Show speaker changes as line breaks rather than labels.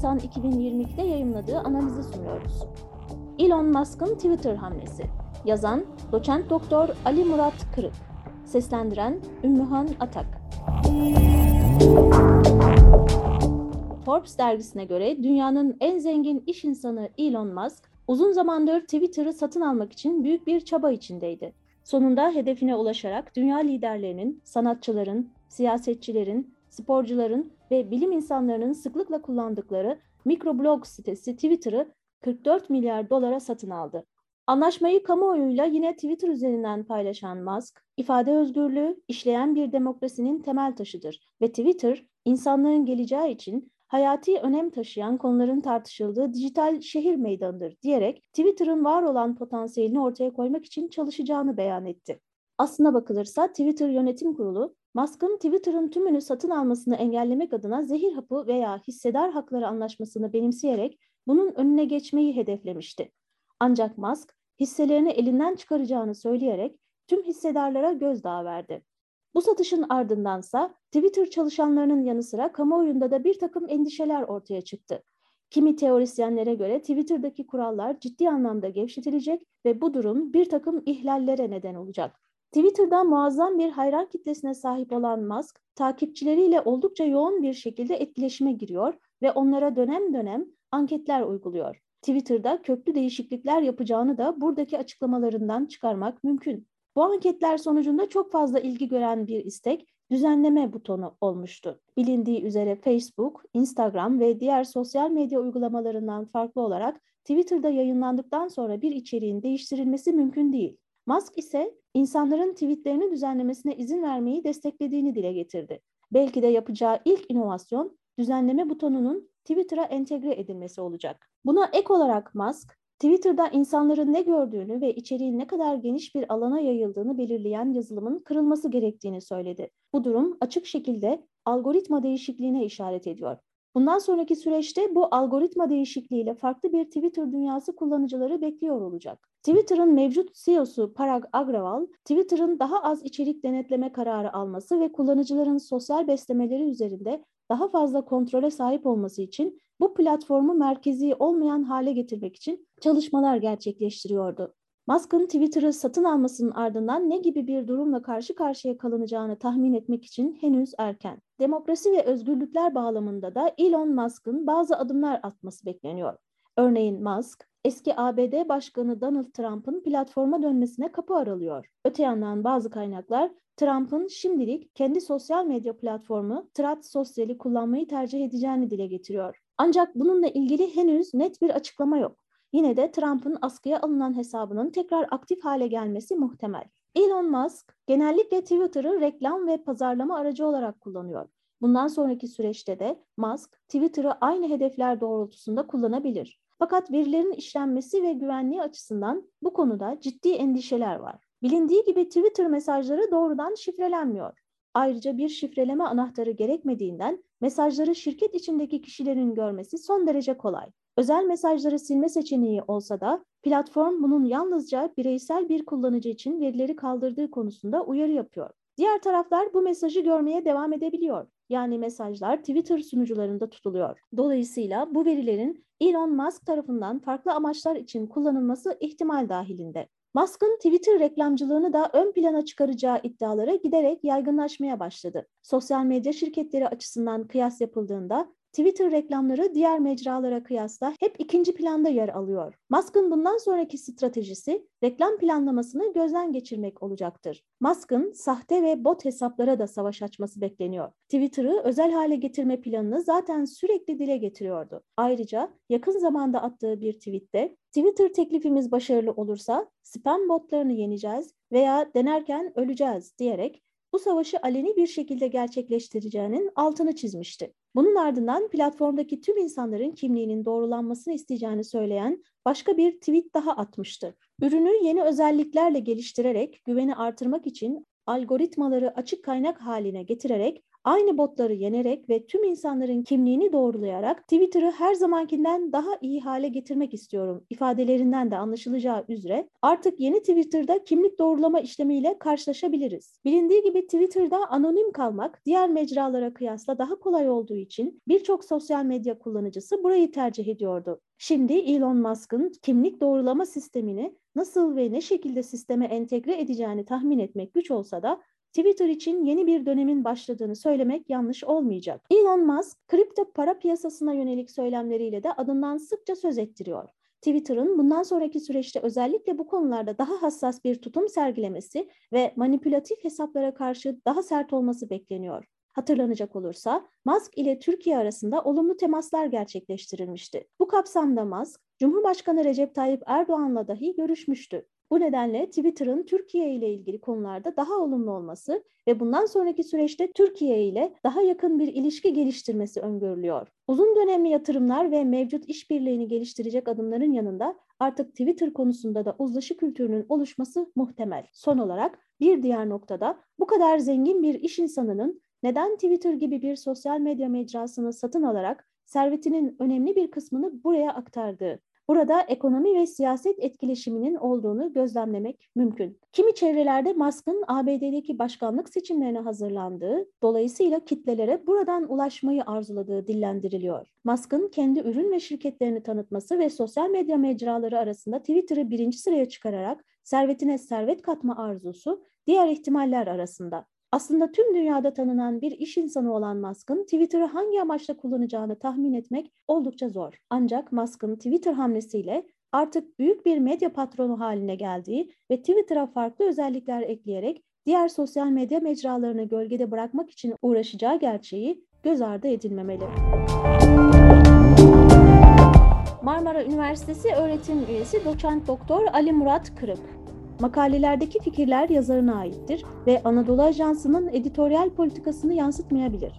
Nisan 2022'de yayımladığı analizi sunuyoruz. Elon Musk'ın Twitter hamlesi. Yazan Doçent Doktor Ali Murat Kırık. Seslendiren Ümmühan Atak. Forbes dergisine göre dünyanın en zengin iş insanı Elon Musk, uzun zamandır Twitter'ı satın almak için büyük bir çaba içindeydi. Sonunda hedefine ulaşarak dünya liderlerinin, sanatçıların, siyasetçilerin, sporcuların ve bilim insanlarının sıklıkla kullandıkları mikroblog sitesi Twitter'ı 44 milyar dolara satın aldı. Anlaşmayı kamuoyuyla yine Twitter üzerinden paylaşan Musk, ifade özgürlüğü işleyen bir demokrasinin temel taşıdır ve Twitter, insanlığın geleceği için hayati önem taşıyan konuların tartışıldığı dijital şehir meydanıdır diyerek Twitter'ın var olan potansiyelini ortaya koymak için çalışacağını beyan etti. Aslına bakılırsa Twitter Yönetim Kurulu, Musk'ın Twitter'ın tümünü satın almasını engellemek adına zehir hapı veya hissedar hakları anlaşmasını benimseyerek bunun önüne geçmeyi hedeflemişti. Ancak Musk hisselerini elinden çıkaracağını söyleyerek tüm hissedarlara gözdağı verdi. Bu satışın ardındansa Twitter çalışanlarının yanı sıra kamuoyunda da bir takım endişeler ortaya çıktı. Kimi teorisyenlere göre Twitter'daki kurallar ciddi anlamda gevşetilecek ve bu durum bir takım ihlallere neden olacak. Twitter'da muazzam bir hayran kitlesine sahip olan Musk, takipçileriyle oldukça yoğun bir şekilde etkileşime giriyor ve onlara dönem dönem anketler uyguluyor. Twitter'da köklü değişiklikler yapacağını da buradaki açıklamalarından çıkarmak mümkün. Bu anketler sonucunda çok fazla ilgi gören bir istek düzenleme butonu olmuştu. Bilindiği üzere Facebook, Instagram ve diğer sosyal medya uygulamalarından farklı olarak Twitter'da yayınlandıktan sonra bir içeriğin değiştirilmesi mümkün değil. Musk ise insanların tweetlerini düzenlemesine izin vermeyi desteklediğini dile getirdi. Belki de yapacağı ilk inovasyon düzenleme butonunun Twitter'a entegre edilmesi olacak. Buna ek olarak Musk, Twitter'da insanların ne gördüğünü ve içeriğin ne kadar geniş bir alana yayıldığını belirleyen yazılımın kırılması gerektiğini söyledi. Bu durum açık şekilde algoritma değişikliğine işaret ediyor. Bundan sonraki süreçte bu algoritma değişikliğiyle farklı bir Twitter dünyası kullanıcıları bekliyor olacak. Twitter'ın mevcut CEO'su Parag Agrawal, Twitter'ın daha az içerik denetleme kararı alması ve kullanıcıların sosyal beslemeleri üzerinde daha fazla kontrole sahip olması için bu platformu merkezi olmayan hale getirmek için çalışmalar gerçekleştiriyordu. Musk'ın Twitter'ı satın almasının ardından ne gibi bir durumla karşı karşıya kalınacağını tahmin etmek için henüz erken. Demokrasi ve özgürlükler bağlamında da Elon Musk'ın bazı adımlar atması bekleniyor. Örneğin Musk, eski ABD Başkanı Donald Trump'ın platforma dönmesine kapı aralıyor. Öte yandan bazı kaynaklar Trump'ın şimdilik kendi sosyal medya platformu Truth Social'i kullanmayı tercih edeceğini dile getiriyor. Ancak bununla ilgili henüz net bir açıklama yok. Yine de Trump'ın askıya alınan hesabının tekrar aktif hale gelmesi muhtemel. Elon Musk genellikle Twitter'ı reklam ve pazarlama aracı olarak kullanıyor. Bundan sonraki süreçte de Musk Twitter'ı aynı hedefler doğrultusunda kullanabilir. Fakat verilerin işlenmesi ve güvenliği açısından bu konuda ciddi endişeler var. Bilindiği gibi Twitter mesajları doğrudan şifrelenmiyor. Ayrıca bir şifreleme anahtarı gerekmediğinden mesajları şirket içindeki kişilerin görmesi son derece kolay. Özel mesajları silme seçeneği olsa da platform bunun yalnızca bireysel bir kullanıcı için verileri kaldırdığı konusunda uyarı yapıyor. Diğer taraflar bu mesajı görmeye devam edebiliyor. Yani mesajlar Twitter sunucularında tutuluyor. Dolayısıyla bu verilerin Elon Musk tarafından farklı amaçlar için kullanılması ihtimal dahilinde. Musk'ın Twitter reklamcılığını da ön plana çıkaracağı iddiaları giderek yaygınlaşmaya başladı. Sosyal medya şirketleri açısından kıyas yapıldığında Twitter reklamları diğer mecralara kıyasla hep ikinci planda yer alıyor. Musk'ın bundan sonraki stratejisi reklam planlamasını gözden geçirmek olacaktır. Musk'ın sahte ve bot hesaplara da savaş açması bekleniyor. Twitter'ı özel hale getirme planını zaten sürekli dile getiriyordu. Ayrıca yakın zamanda attığı bir tweette Twitter teklifimiz başarılı olursa spam botlarını yeneceğiz veya denerken öleceğiz diyerek bu savaşı aleni bir şekilde gerçekleştireceğinin altını çizmişti. Bunun ardından platformdaki tüm insanların kimliğinin doğrulanmasını isteyeceğini söyleyen başka bir tweet daha atmıştı. Ürünü yeni özelliklerle geliştirerek güveni artırmak için algoritmaları açık kaynak haline getirerek aynı botları yenerek ve tüm insanların kimliğini doğrulayarak Twitter'ı her zamankinden daha iyi hale getirmek istiyorum ifadelerinden de anlaşılacağı üzere artık yeni Twitter'da kimlik doğrulama işlemiyle karşılaşabiliriz. Bilindiği gibi Twitter'da anonim kalmak diğer mecralara kıyasla daha kolay olduğu için birçok sosyal medya kullanıcısı burayı tercih ediyordu. Şimdi Elon Musk'ın kimlik doğrulama sistemini nasıl ve ne şekilde sisteme entegre edeceğini tahmin etmek güç olsa da Twitter için yeni bir dönemin başladığını söylemek yanlış olmayacak. Elon Musk, kripto para piyasasına yönelik söylemleriyle de adından sıkça söz ettiriyor. Twitter'ın bundan sonraki süreçte özellikle bu konularda daha hassas bir tutum sergilemesi ve manipülatif hesaplara karşı daha sert olması bekleniyor. Hatırlanacak olursa Musk ile Türkiye arasında olumlu temaslar gerçekleştirilmişti. Bu kapsamda Musk, Cumhurbaşkanı Recep Tayyip Erdoğan'la dahi görüşmüştü. Bu nedenle Twitter'ın Türkiye ile ilgili konularda daha olumlu olması ve bundan sonraki süreçte Türkiye ile daha yakın bir ilişki geliştirmesi öngörülüyor. Uzun dönemli yatırımlar ve mevcut işbirliğini geliştirecek adımların yanında artık Twitter konusunda da uzlaşı kültürünün oluşması muhtemel. Son olarak bir diğer noktada bu kadar zengin bir iş insanının neden Twitter gibi bir sosyal medya mecrasını satın alarak servetinin önemli bir kısmını buraya aktardığı. Burada ekonomi ve siyaset etkileşiminin olduğunu gözlemlemek mümkün. Kimi çevrelerde Musk'ın ABD'deki başkanlık seçimlerine hazırlandığı, dolayısıyla kitlelere buradan ulaşmayı arzuladığı dillendiriliyor. Musk'ın kendi ürün ve şirketlerini tanıtması ve sosyal medya mecraları arasında Twitter'ı birinci sıraya çıkararak servetine servet katma arzusu diğer ihtimaller arasında. Aslında tüm dünyada tanınan bir iş insanı olan Musk'ın Twitter'ı hangi amaçla kullanacağını tahmin etmek oldukça zor. Ancak Musk'ın Twitter hamlesiyle artık büyük bir medya patronu haline geldiği ve Twitter'a farklı özellikler ekleyerek diğer sosyal medya mecralarını gölgede bırakmak için uğraşacağı gerçeği göz ardı edilmemeli. Marmara Üniversitesi öğretim üyesi doçent doktor Ali Murat Kırık Makalelerdeki fikirler yazarına aittir ve Anadolu Ajansı'nın editoryal politikasını yansıtmayabilir.